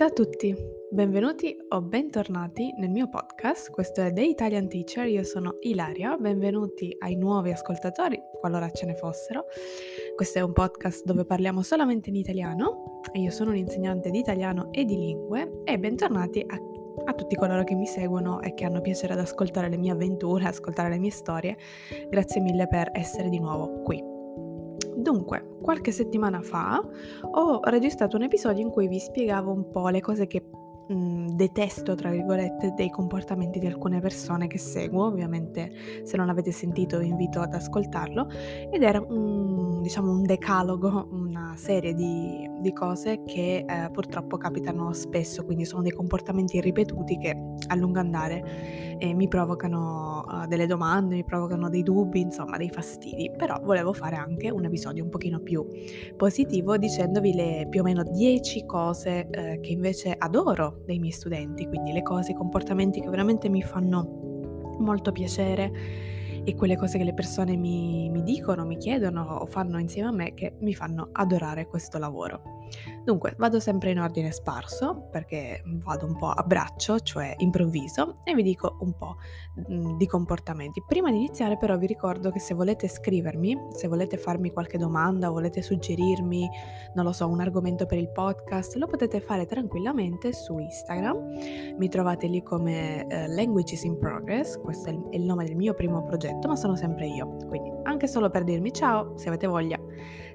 Ciao a tutti, benvenuti o bentornati nel mio podcast. Questo è The Italian Teacher, io sono Ilaria, benvenuti ai nuovi ascoltatori, qualora ce ne fossero. Questo è un podcast dove parliamo solamente in italiano io sono un insegnante di italiano e di lingue e bentornati a, a tutti coloro che mi seguono e che hanno piacere ad ascoltare le mie avventure, ascoltare le mie storie. Grazie mille per essere di nuovo qui. Dunque, qualche settimana fa ho registrato un episodio in cui vi spiegavo un po' le cose che mh, detesto, tra virgolette, dei comportamenti di alcune persone che seguo. Ovviamente, se non l'avete sentito, vi invito ad ascoltarlo. Ed era un, diciamo, un decalogo, una serie di, di cose che eh, purtroppo capitano spesso, quindi sono dei comportamenti ripetuti che a lungo andare eh, mi provocano uh, delle domande, mi provocano dei dubbi, insomma, dei fastidi. Però volevo fare anche un episodio un pochino più positivo dicendovi le più o meno 10 cose eh, che invece adoro dei miei studenti, quindi le cose, i comportamenti che veramente mi fanno molto piacere e quelle cose che le persone mi, mi dicono, mi chiedono o fanno insieme a me che mi fanno adorare questo lavoro. Dunque, vado sempre in ordine sparso perché vado un po' a braccio, cioè improvviso, e vi dico un po' mm, di comportamenti. Prima di iniziare però vi ricordo che se volete scrivermi, se volete farmi qualche domanda, volete suggerirmi, non lo so, un argomento per il podcast, lo potete fare tranquillamente su Instagram. Mi trovate lì come uh, Languages in Progress, questo è il nome del mio primo progetto, ma sono sempre io. Quindi anche solo per dirmi ciao, se avete voglia,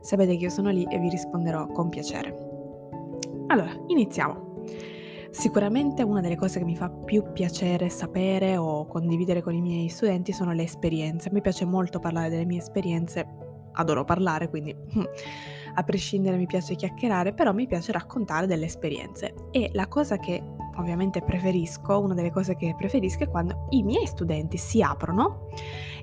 sapete che io sono lì e vi risponderò con piacere. Allora, iniziamo. Sicuramente una delle cose che mi fa più piacere sapere o condividere con i miei studenti sono le esperienze. Mi piace molto parlare delle mie esperienze, adoro parlare, quindi a prescindere mi piace chiacchierare, però mi piace raccontare delle esperienze. E la cosa che ovviamente preferisco, una delle cose che preferisco è quando i miei studenti si aprono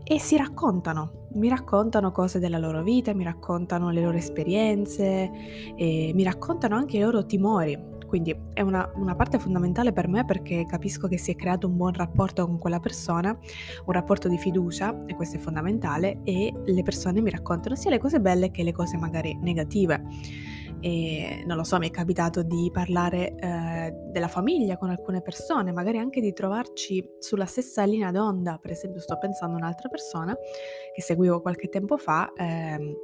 e si raccontano, mi raccontano cose della loro vita, mi raccontano le loro esperienze, mi raccontano anche i loro timori. Quindi è una, una, parte fondamentale per me perché capisco che si è creato un buon rapporto con quella persona, un rapporto di fiducia, e questo è fondamentale, e le persone mi raccontano sia le cose belle che le cose magari negative. E non lo so, mi è capitato di parlare eh, della famiglia con alcune persone, magari anche di trovarci sulla stessa linea d'onda, per esempio sto pensando a un'altra persona che seguivo qualche tempo fa, ehm,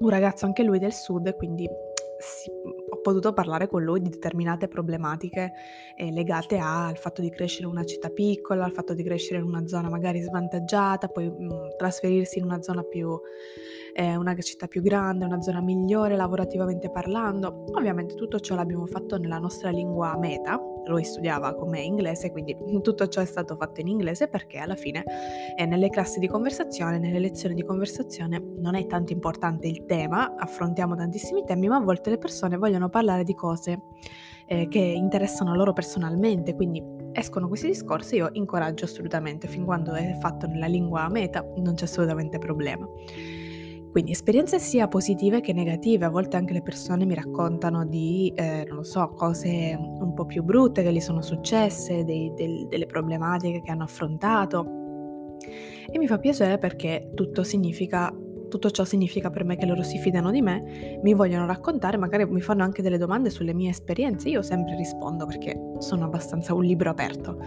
un ragazzo anche lui del sud, quindi si, potuto parlare con lui di determinate problematiche eh, legate al fatto di crescere in una città piccola, al fatto di crescere in una zona magari svantaggiata, poi mh, mm, trasferirsi in una zona più, eh, una città più grande, una zona migliore lavorativamente parlando. Ovviamente tutto ciò l'abbiamo fatto nella nostra lingua meta, lui studiava con me inglese, quindi tutto ciò è stato fatto in inglese perché alla fine eh, nelle classi di conversazione, nelle lezioni di conversazione non è tanto importante il tema, affrontiamo tantissimi temi, ma a volte le persone vogliono parlare di cose eh, che interessano loro personalmente, quindi escono questi discorsi, io incoraggio assolutamente, fin quando è fatto nella lingua meta non c'è assolutamente problema. Quindi esperienze sia positive che negative, a volte anche le persone mi raccontano di, eh, non lo so, cose un po' più brutte che gli sono successe, dei, del, delle problematiche che hanno affrontato. E mi fa piacere perché tutto significa tutto ciò significa per me che loro si fidano di me, mi vogliono raccontare, magari mi fanno anche delle domande sulle mie esperienze. Io sempre rispondo perché sono abbastanza un libro aperto.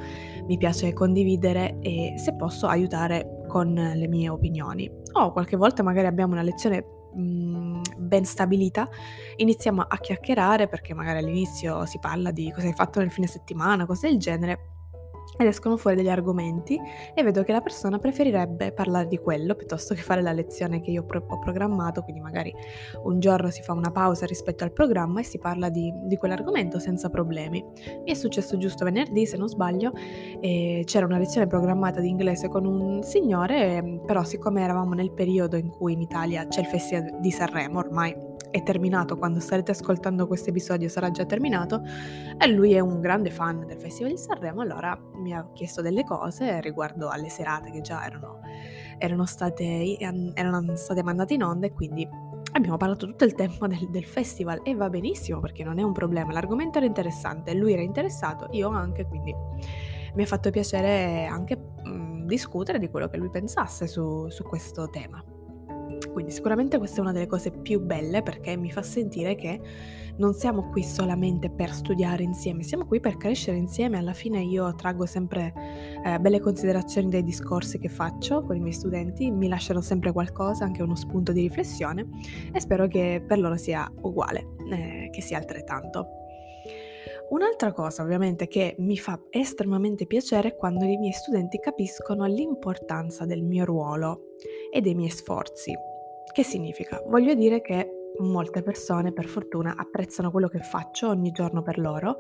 Mi piace condividere e se posso aiutare con le mie opinioni. O qualche volta magari abbiamo una lezione mh, ben stabilita, iniziamo a chiacchierare perché magari all'inizio si parla di cosa hai fatto nel fine settimana, cose del genere ed escono fuori degli argomenti e vedo che la persona preferirebbe parlare di quello piuttosto che fare la lezione che io pro- ho programmato, quindi magari un giorno si fa una pausa rispetto al programma e si parla di, di quell'argomento senza problemi. Mi è successo giusto venerdì, se non sbaglio, c'era una lezione programmata di inglese con un signore, però siccome eravamo nel periodo in cui in Italia c'è il Festival di Sanremo, ormai è terminato, quando starete ascoltando questo episodio sarà già terminato, e lui è un grande fan del Festival di Sanremo, allora mi ha chiesto delle cose riguardo alle serate che già erano, erano, state, erano state mandate in onda e quindi abbiamo parlato tutto il tempo del, del, festival e va benissimo perché non è un problema, l'argomento era interessante, lui era interessato, io anche, quindi mi ha fatto piacere anche mh, discutere di quello che lui pensasse su, su questo tema. Quindi sicuramente questa è una delle cose più belle perché mi fa sentire che non siamo qui solamente per studiare insieme, siamo qui per crescere insieme. Alla fine io traggo sempre eh, belle considerazioni dai discorsi che faccio con i miei studenti, mi lasciano sempre qualcosa, anche uno spunto di riflessione e spero che per loro sia uguale, eh, che sia altrettanto. Un'altra cosa ovviamente che mi fa estremamente piacere è quando i miei studenti capiscono l'importanza del mio ruolo e dei miei sforzi. Che significa? Voglio dire che molte persone, per fortuna, apprezzano quello che faccio ogni giorno per loro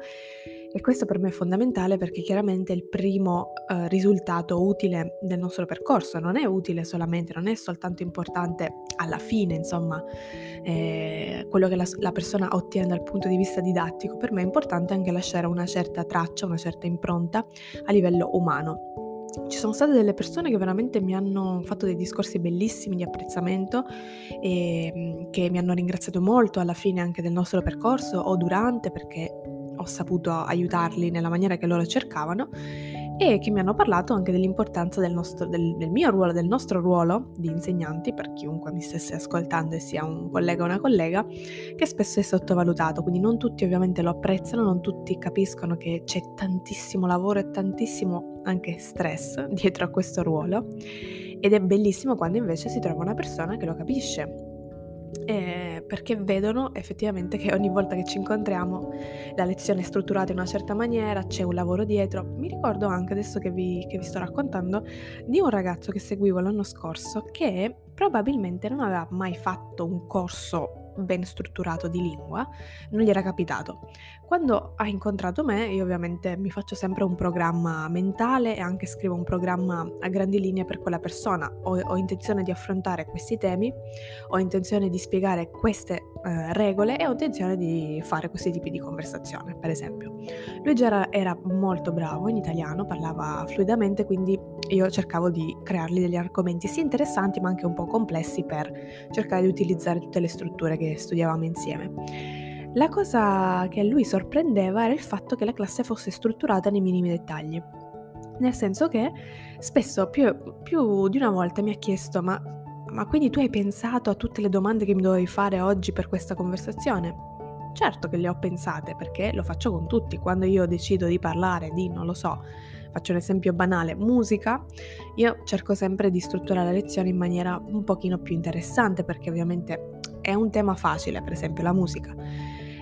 e questo per me è fondamentale perché chiaramente è il primo eh, risultato utile del nostro percorso, non è utile solamente, non è soltanto importante alla fine, insomma, eh, quello che la, la persona ottiene dal punto di vista didattico, per me è importante anche lasciare una certa traccia, una certa impronta a livello umano. Ci sono state delle persone che veramente mi hanno fatto dei discorsi bellissimi di apprezzamento e mm, che mi hanno ringraziato molto alla fine anche del nostro percorso o durante perché ho saputo aiutarli nella maniera che loro cercavano e che mi hanno parlato anche dell'importanza del, nostro, del, del, mio ruolo, del nostro ruolo di insegnanti, per chiunque mi stesse ascoltando e sia un collega o una collega, che spesso è sottovalutato, quindi non tutti ovviamente lo apprezzano, non tutti capiscono che c'è tantissimo lavoro e tantissimo anche stress dietro a questo ruolo. Ed è bellissimo quando invece si trova una persona che lo capisce eh, perché vedono effettivamente che ogni volta che ci incontriamo la lezione è strutturata in una certa maniera, c'è un lavoro dietro. Mi ricordo anche adesso che vi, che vi sto raccontando di un ragazzo che seguivo l'anno scorso che probabilmente non aveva mai fatto un corso ben strutturato di lingua, non gli era capitato. Quando ha incontrato me, io ovviamente mi faccio sempre un programma mentale e anche scrivo un programma a grandi linee per quella persona. Ho, ho intenzione di affrontare questi temi, ho intenzione di spiegare queste eh, regole e ho intenzione di fare questi tipi di conversazione, per esempio. Lui già era, era molto bravo in italiano, parlava fluidamente, quindi io cercavo di creargli degli argomenti sia interessanti ma anche un po' complessi per cercare di utilizzare tutte le strutture che studiavamo insieme. La cosa che a lui sorprendeva era il fatto che la classe fosse strutturata nei minimi dettagli. Nel senso che spesso, più, più di una volta, mi ha chiesto: ma, ma quindi tu hai pensato a tutte le domande che mi dovevi fare oggi per questa conversazione? Certo che le ho pensate perché lo faccio con tutti. Quando io decido di parlare di, non lo so, faccio un esempio banale, musica, io cerco sempre di strutturare la lezione in maniera un pochino più interessante perché ovviamente è un tema facile, per esempio la musica.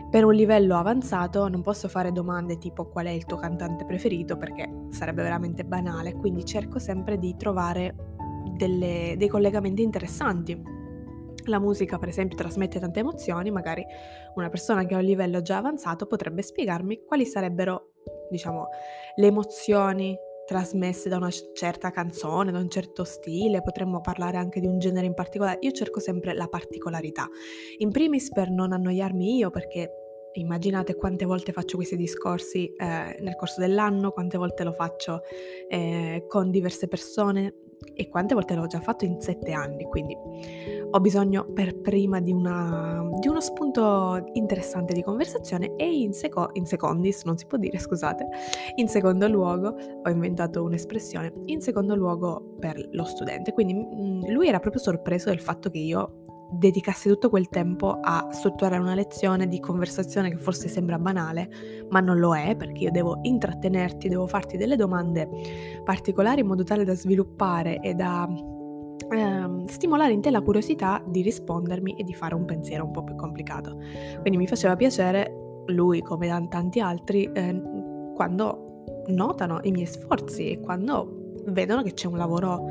Per un livello avanzato non posso fare domande tipo qual è il tuo cantante preferito? perché sarebbe veramente banale, quindi cerco sempre di trovare delle, dei collegamenti interessanti. La musica, per esempio, trasmette tante emozioni, magari una persona che ha un livello già avanzato potrebbe spiegarmi quali sarebbero, diciamo, le emozioni trasmesse da una certa canzone, da un certo stile, potremmo parlare anche di un genere in particolare. Io cerco sempre la particolarità. In primis per non annoiarmi io, perché Immaginate quante volte faccio questi discorsi eh, nel corso dell'anno, quante volte lo faccio eh, con diverse persone e quante volte l'ho già fatto in sette anni, quindi ho bisogno per prima di, una, di uno spunto interessante di conversazione e in, seco, in secondis, non si può dire scusate, in secondo luogo ho inventato un'espressione, in secondo luogo per lo studente, quindi mm, lui era proprio sorpreso del fatto che io dedicassi tutto quel tempo a strutturare una lezione di conversazione che forse sembra banale, ma non lo è perché io devo intrattenerti, devo farti delle domande particolari in modo tale da sviluppare e da ehm, stimolare in te la curiosità di rispondermi e di fare un pensiero un po' più complicato. Quindi mi faceva piacere lui come tanti altri eh, quando notano i miei sforzi e quando vedono che c'è un lavoro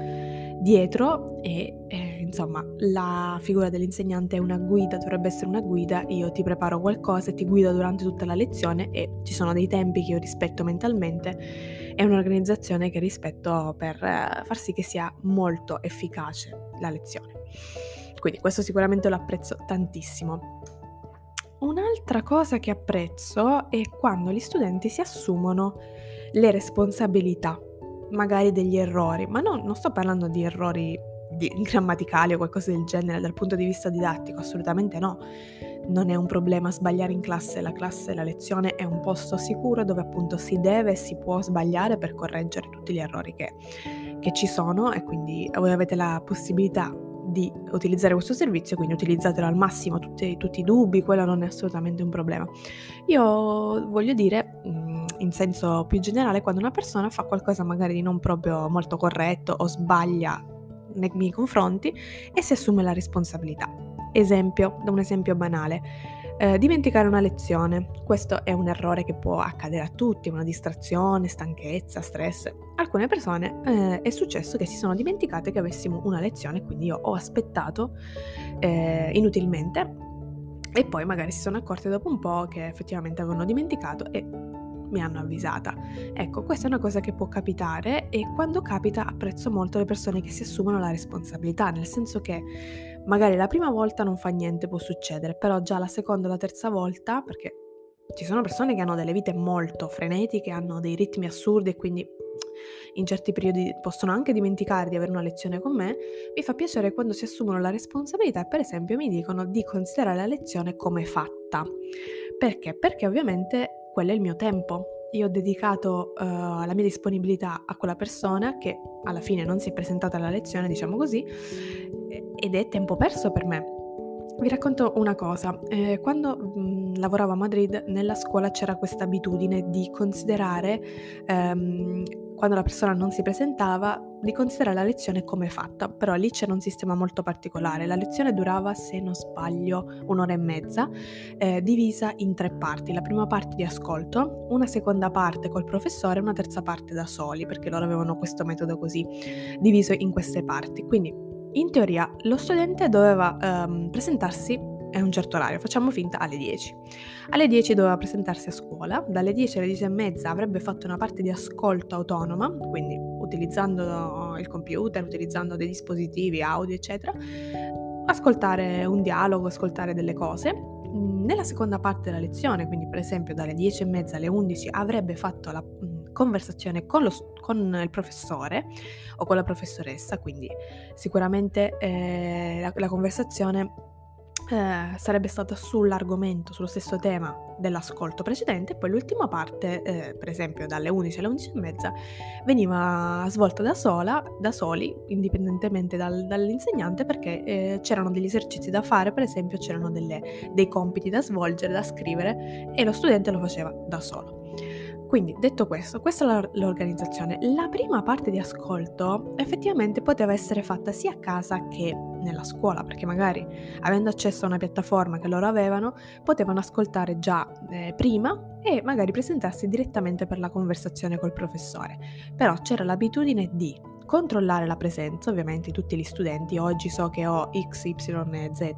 dietro e eh, insomma la figura dell'insegnante è una guida, dovrebbe essere una guida, io ti preparo qualcosa e ti guido durante tutta la lezione e ci sono dei tempi che io rispetto mentalmente, è un'organizzazione che rispetto per eh, far sì che sia molto efficace la lezione. Quindi questo sicuramente lo apprezzo tantissimo. Un'altra cosa che apprezzo è quando gli studenti si assumono le responsabilità magari degli errori, ma no, non sto parlando di errori di, grammaticali o qualcosa del genere dal punto di vista didattico, assolutamente no. Non è un problema sbagliare in classe, la classe, la lezione è un posto sicuro dove appunto si deve e si può sbagliare per correggere tutti gli errori che, che ci sono e quindi voi avete la possibilità di utilizzare questo servizio, quindi utilizzatelo al massimo, tutti, tutti i dubbi, quello non è assolutamente un problema. Io voglio dire, mm, in senso più generale, quando una persona fa qualcosa magari di non proprio molto corretto o sbaglia nei miei confronti e si assume la responsabilità. Esempio, da un esempio banale. Eh, dimenticare una lezione. Questo è un errore che può accadere a tutti, una distrazione, stanchezza, stress. Alcune persone eh, è successo che si sono dimenticate che avessimo una lezione, quindi io ho aspettato eh, inutilmente e poi magari si sono accorte dopo un po' che effettivamente avevano dimenticato e mi hanno avvisata. Ecco, questa è una cosa che può capitare e quando capita apprezzo molto le persone che si assumono la responsabilità, nel senso che magari la prima volta non fa niente, può succedere, però già la seconda o la terza volta, perché ci sono persone che hanno delle vite molto frenetiche, hanno dei ritmi assurdi e quindi in certi periodi possono anche dimenticare di avere una lezione con me, mi fa piacere quando si assumono la responsabilità e per esempio mi dicono di considerare la lezione come fatta. Perché? Perché ovviamente quello è il mio tempo. Io ho dedicato uh, la mia disponibilità a quella persona che alla fine non si è presentata alla lezione, diciamo così, ed è tempo perso per me. Vi racconto una cosa, eh, quando mh, lavoravo a Madrid nella scuola c'era questa abitudine di considerare ehm, quando la persona non si presentava, di considerare la lezione come fatta, però lì c'era un sistema molto particolare. La lezione durava, se non sbaglio, un'ora e mezza, eh, divisa in tre parti. La prima parte di ascolto, una seconda parte col professore e una terza parte da soli, perché loro avevano questo metodo così diviso in queste parti. Quindi, in teoria, lo studente doveva ehm, presentarsi è un certo orario, facciamo finta alle 10. Alle 10 doveva presentarsi a scuola, dalle 10 alle 10 e mezza avrebbe fatto una parte di ascolto autonoma, quindi utilizzando il computer, utilizzando dei dispositivi audio, eccetera, ascoltare un dialogo, ascoltare delle cose. Nella seconda parte della lezione, quindi per esempio dalle 10 e mezza alle 11, avrebbe fatto la conversazione con, lo, con, il professore o con la professoressa, quindi sicuramente eh, la, la conversazione eh, sarebbe stata sull'argomento, sullo stesso tema dell'ascolto precedente, poi l'ultima parte, eh, per esempio dalle 11 alle 11 e mezza, veniva svolta da sola, da soli, indipendentemente dal, dall'insegnante, perché eh, c'erano degli esercizi da fare, per esempio c'erano delle, dei compiti da svolgere, da scrivere, e lo studente lo faceva da solo. Quindi, detto questo, questa è l'organizzazione. La prima parte di ascolto effettivamente poteva essere fatta sia a casa che nella scuola, perché magari avendo accesso a una piattaforma che loro avevano, potevano ascoltare già eh, prima e magari presentarsi direttamente per la conversazione col professore. Però c'era l'abitudine di controllare la presenza, ovviamente tutti gli studenti, oggi so che ho X, Y e Z,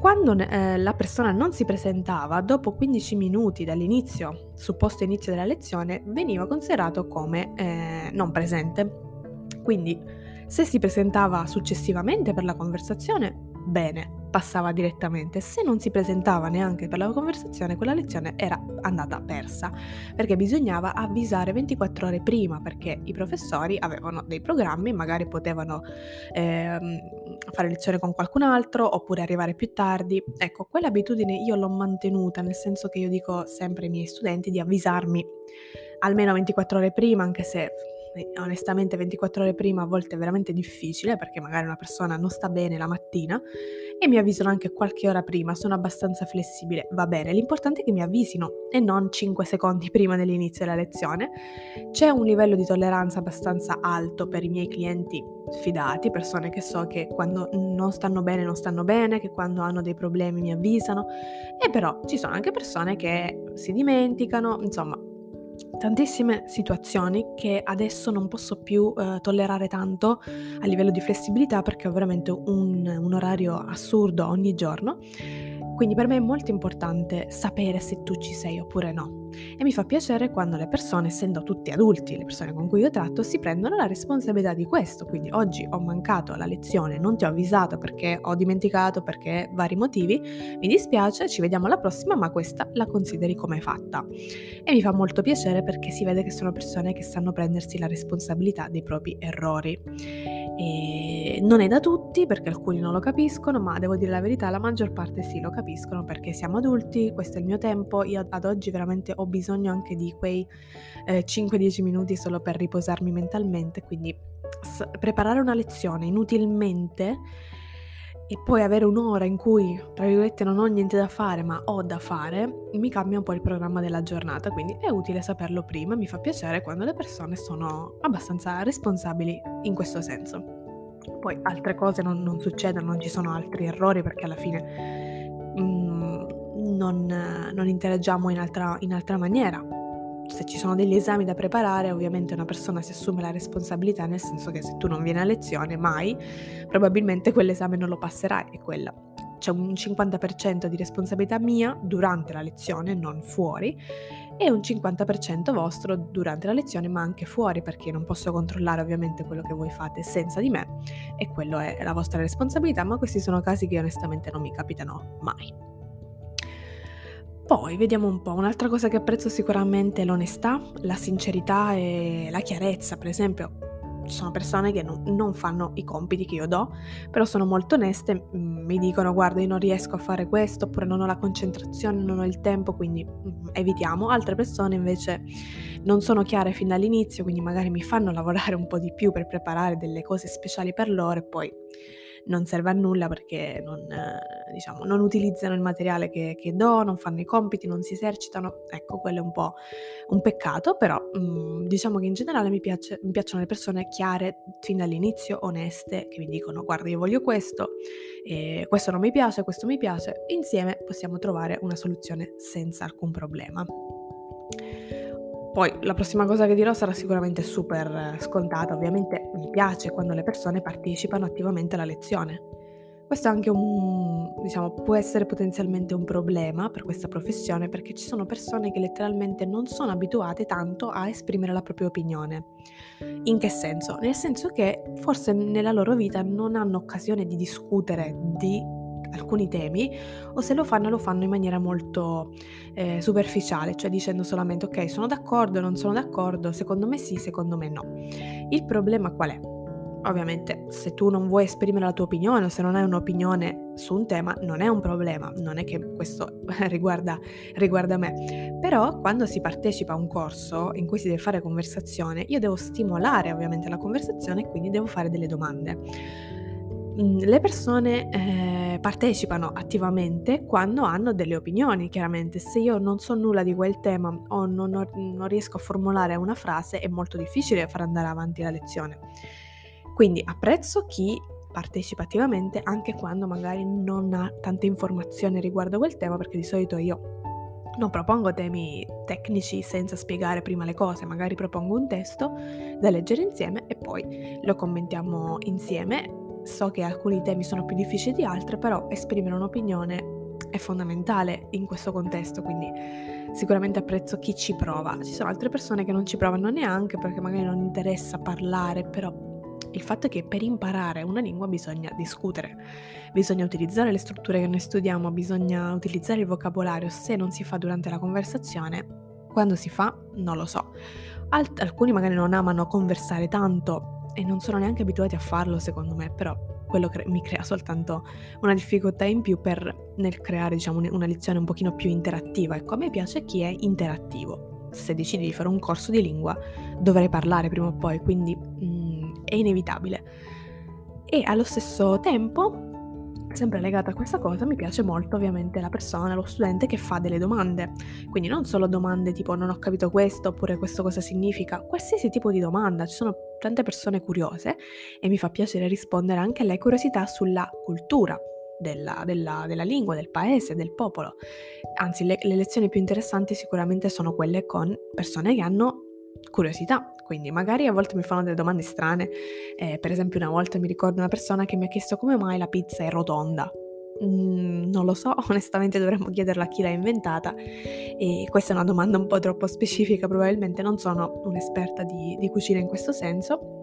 quando eh, la persona non si presentava, dopo 15 minuti dall'inizio, supposto inizio della lezione, veniva considerato come eh, non presente. Quindi, se si presentava successivamente per la conversazione, bene, passava direttamente. Se non si presentava neanche per la conversazione, quella lezione era andata persa, perché bisognava avvisare 24 ore prima, perché i professori avevano dei programmi, magari potevano ehm, fare lezione con qualcun altro oppure arrivare più tardi. Ecco, quell'abitudine io l'ho mantenuta, nel senso che io dico sempre ai miei studenti di avvisarmi almeno 24 ore prima, anche se onestamente 24 ore prima a volte è veramente difficile perché magari una persona non sta bene la mattina e mi avvisano anche qualche ora prima, sono abbastanza flessibile, va bene, l'importante è che mi avvisino e non 5 secondi prima dell'inizio della lezione. C'è un livello di tolleranza abbastanza alto per i miei clienti fidati, persone che so che quando non stanno bene non stanno bene, che quando hanno dei problemi mi avvisano e però ci sono anche persone che si dimenticano, insomma tantissime situazioni che adesso non posso più eh, tollerare tanto a livello di flessibilità perché ho veramente un, un orario assurdo ogni giorno quindi per me è molto importante sapere se tu ci sei oppure no. E mi fa piacere quando le persone, essendo tutti adulti, le persone con cui io tratto, si prendono la responsabilità di questo. Quindi oggi ho mancato la lezione, non ti ho avvisato perché ho dimenticato, perché vari motivi, mi dispiace, ci vediamo alla prossima, ma questa la consideri come fatta. E mi fa molto piacere perché si vede che sono persone che sanno prendersi la responsabilità dei propri errori. E non è da tutti perché alcuni non lo capiscono, ma devo dire la verità, la maggior parte sì lo capiscono perché siamo adulti, questo è il mio tempo, io ad oggi veramente ho bisogno anche di quei eh, 5-10 minuti solo per riposarmi mentalmente, quindi s- preparare una lezione inutilmente e poi avere un'ora in cui, tra virgolette, non ho niente da fare, ma ho da fare, mi cambia un po' il programma della giornata, quindi è utile saperlo prima, mi fa piacere quando le persone sono abbastanza responsabili in questo senso. Poi altre cose non, non succedono, non ci sono altri errori perché alla fine mm, non, non, interagiamo in altra, in altra maniera se ci sono degli esami da preparare, ovviamente una persona si assume la responsabilità, nel senso che se tu non vieni a lezione mai, probabilmente quell'esame non lo passerai e quella. C'è un 50% di responsabilità mia durante la lezione, non fuori, e un 50% vostro durante la lezione, ma anche fuori, perché non posso controllare ovviamente quello che voi fate senza di me e quello è la vostra responsabilità, ma questi sono casi che onestamente non mi capitano mai. Poi vediamo un po', un'altra cosa che apprezzo sicuramente è l'onestà, la sincerità e la chiarezza, per esempio ci sono persone che non, non, fanno i compiti che io do, però sono molto oneste, mm, mi dicono guarda io non riesco a fare questo oppure non ho la concentrazione, non ho il tempo, quindi mm, evitiamo. Altre persone invece non sono chiare fin dall'inizio, quindi magari mi fanno lavorare un po' di più per preparare delle cose speciali per loro e poi non serve a nulla perché non, eh, diciamo, non utilizzano il materiale che, che, do, non fanno i compiti, non si esercitano. Ecco, quello è un po' un peccato, però mm, diciamo che in generale mi, piace, mi piacciono le persone chiare fin dall'inizio, oneste, che mi dicono guarda io voglio questo, eh, questo non mi piace, questo mi piace, insieme possiamo trovare una soluzione senza alcun problema. Poi la prossima cosa che dirò sarà sicuramente super scontata, ovviamente mi piace quando le persone partecipano attivamente alla lezione. Questo è anche un, diciamo, può essere potenzialmente un problema per questa professione perché ci sono persone che letteralmente non sono abituate tanto a esprimere la propria opinione. In che senso? Nel senso che forse nella loro vita non hanno occasione di discutere di alcuni temi o se lo fanno lo fanno in maniera molto eh, superficiale, cioè dicendo solamente ok sono d'accordo, non sono d'accordo, secondo me sì, secondo me no. Il problema qual è? Ovviamente se tu non vuoi esprimere la tua opinione o se non hai un'opinione su un tema non è un problema, non è che questo riguarda, riguarda me, però quando si partecipa a un corso in cui si deve fare conversazione io devo stimolare ovviamente la conversazione e quindi devo fare delle domande le persone eh, partecipano attivamente quando hanno delle opinioni, chiaramente. Se io non so nulla di quel tema o non, non riesco a formulare una frase, è molto difficile far andare avanti la lezione. Quindi apprezzo chi partecipa attivamente anche quando magari non ha tante informazioni riguardo quel tema, perché di solito io non propongo temi tecnici senza spiegare prima le cose, magari propongo un testo da leggere insieme e poi lo commentiamo insieme So che alcuni temi sono più difficili di altri, però esprimere un'opinione è fondamentale in questo contesto, quindi sicuramente apprezzo chi ci prova. Ci sono altre persone che non ci provano neanche perché magari non interessa parlare, però il fatto è che per imparare una lingua bisogna discutere, bisogna utilizzare le strutture che noi studiamo, bisogna utilizzare il vocabolario. Se non si fa durante la conversazione, quando si fa, non lo so. Alt- alcuni magari non amano conversare tanto e non sono neanche abituati a farlo secondo me, però quello cre- mi crea soltanto una difficoltà in più per, nel creare diciamo, una lezione un pochino più interattiva. Ecco, a me piace chi è interattivo. Se decidi di fare un corso di lingua dovrai parlare prima o poi, quindi mm, è inevitabile. E allo stesso tempo Sempre legata a questa cosa mi piace molto ovviamente la persona, lo studente che fa delle domande, quindi non solo domande tipo non ho capito questo oppure questo cosa significa, qualsiasi tipo di domanda, ci sono tante persone curiose e mi fa piacere rispondere anche alle curiosità sulla cultura. Della, della, della lingua, del paese, del popolo. Anzi, le, le lezioni più interessanti sicuramente sono quelle con persone che hanno curiosità, quindi magari a volte mi fanno delle domande strane, eh, per esempio una volta mi ricordo una persona che mi ha chiesto come mai la pizza è rotonda. Mm, non lo so, onestamente dovremmo chiederla a chi l'ha inventata e questa è una domanda un po' troppo specifica, probabilmente non sono un'esperta di, di cucina in questo senso,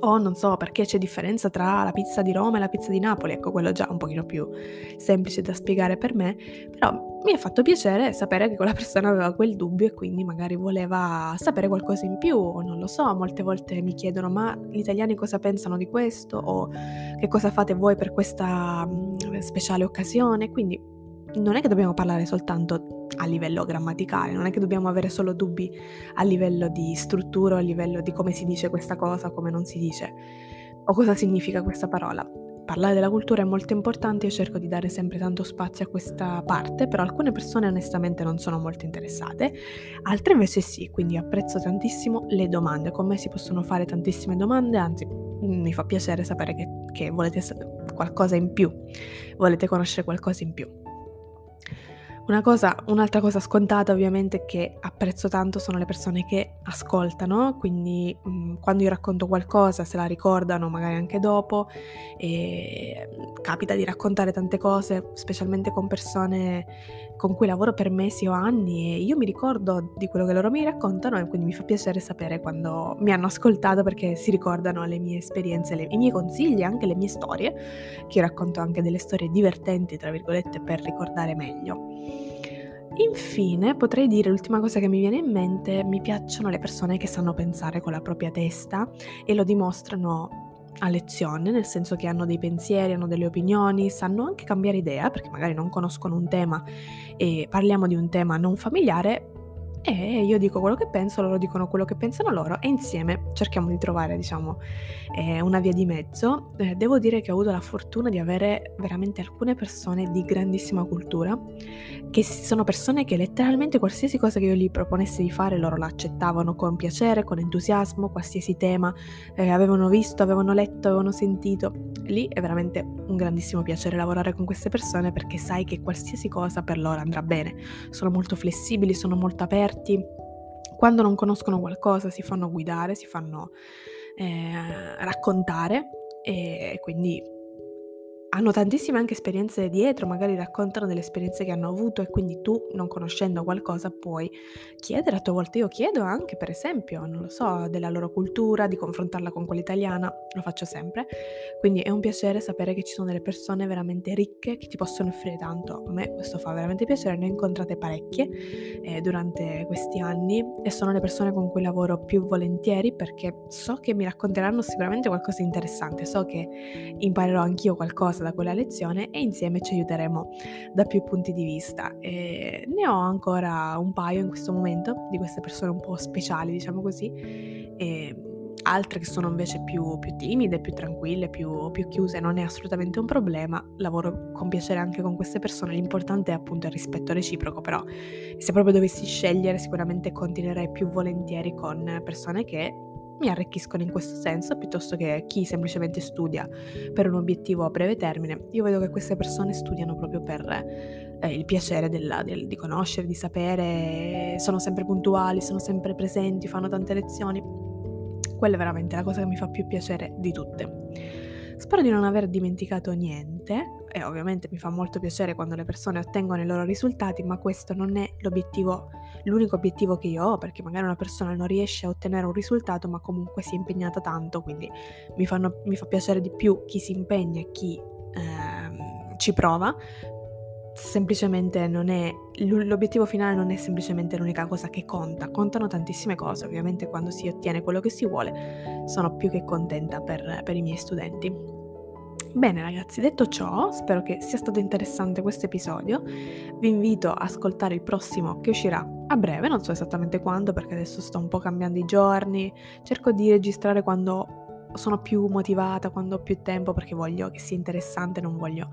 o non so perché c'è differenza tra la pizza di Roma e la pizza di Napoli, ecco quello già un pochino più semplice da spiegare per me, però mi ha fatto piacere sapere che quella persona aveva quel dubbio e quindi magari voleva sapere qualcosa in più, o non lo so, molte volte mi chiedono ma gli italiani cosa pensano di questo? O che cosa fate voi per questa mm, speciale occasione, quindi non è che dobbiamo parlare soltanto a livello grammaticale, non è che dobbiamo avere solo dubbi a livello di struttura, a livello di come si dice questa cosa, come non si dice, o cosa significa questa parola. Parlare della cultura è molto importante, io cerco di dare sempre tanto spazio a questa parte, però alcune persone onestamente non sono molto interessate, altre invece sì, quindi apprezzo tantissimo le domande, con me si possono fare tantissime domande, anzi mi fa piacere sapere che, che volete qualcosa in più, volete conoscere qualcosa in più. Una cosa, un'altra cosa scontata ovviamente che apprezzo tanto sono le persone che ascoltano, quindi mh, mhmm, quando io racconto qualcosa se la ricordano magari anche dopo e capita di raccontare tante cose, specialmente con persone con cui lavoro per mesi o anni e io mi ricordo di quello che loro mi raccontano e quindi mi fa piacere sapere quando mi hanno ascoltato perché si ricordano le mie esperienze, le, i miei consigli, anche le mie storie, che io racconto anche delle storie divertenti, tra virgolette, per ricordare meglio. Infine, potrei dire l'ultima cosa che mi viene in mente, mi piacciono le persone che sanno pensare con la propria testa e lo dimostrano a lezione, nel senso che hanno dei pensieri, hanno delle opinioni, sanno anche cambiare idea, perché magari non conoscono un tema e parliamo di un tema non familiare, e io dico quello che penso, loro dicono quello che pensano loro e insieme cerchiamo di trovare, diciamo, eh, una via di mezzo. Eh, devo dire che ho avuto la fortuna di avere veramente alcune persone di grandissima cultura, che sono persone che letteralmente qualsiasi cosa che io gli proponessi di fare loro l'accettavano con piacere, con entusiasmo, qualsiasi tema eh, avevano visto, avevano letto, avevano sentito. Lì è veramente un grandissimo piacere lavorare con queste persone perché sai che qualsiasi cosa per loro andrà bene. Sono molto flessibili, sono molto aperti esperti, quando non conoscono qualcosa si fanno guidare, si fanno eh, raccontare e quindi hanno tantissime anche esperienze dietro, magari raccontano delle esperienze che hanno avuto e quindi tu, non conoscendo qualcosa, puoi chiedere a tua volta. Io chiedo anche, per esempio, non lo so, della loro cultura, di confrontarla con quella italiana, lo faccio sempre. Quindi è un piacere sapere che ci sono delle persone veramente ricche che ti possono offrire tanto. A me questo fa veramente piacere, ne ho incontrate parecchie eh, durante questi anni e sono le persone con cui lavoro più volentieri perché so che mi racconteranno sicuramente qualcosa di interessante, so che imparerò anch'io qualcosa da quella lezione e insieme ci aiuteremo da più punti di vista. E ne ho ancora un paio in questo momento di queste persone un po' speciali, diciamo così. E altre che sono invece più, più timide, più tranquille, più, più, chiuse, non è assolutamente un problema, lavoro con piacere anche con queste persone, l'importante è appunto il rispetto reciproco, però se proprio dovessi scegliere sicuramente continuerei più volentieri con persone che mi arricchiscono in questo senso piuttosto che chi semplicemente studia per un obiettivo a breve termine. Io vedo che queste persone studiano proprio per eh, il piacere della, del, di conoscere, di sapere, sono sempre puntuali, sono sempre presenti, fanno tante lezioni. Quella è veramente la cosa che mi fa più piacere di tutte. Spero di non aver dimenticato niente e ovviamente mi fa molto piacere quando le persone ottengono i loro risultati, ma questo non è l'obiettivo, l'unico obiettivo che io ho, perché magari una persona non riesce a ottenere un risultato, ma comunque si è impegnata tanto, quindi mi, fanno, mi fa piacere di più chi si impegna e chi ehm, ci prova. Semplicemente non è l'obiettivo finale non è semplicemente l'unica cosa che conta, contano tantissime cose. Ovviamente, quando si ottiene quello che si vuole, sono più che contenta per, per i miei studenti. Bene ragazzi, detto ciò, spero che sia stato interessante questo episodio. Vi invito a ascoltare il prossimo che uscirà a breve, non so esattamente quando perché adesso sto un po' cambiando i giorni. Cerco di registrare quando sono più motivata, quando ho più tempo perché voglio che sia interessante, non voglio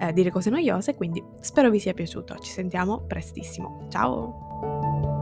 eh, dire cose noiose, quindi spero vi sia piaciuto. Ci sentiamo prestissimo. Ciao!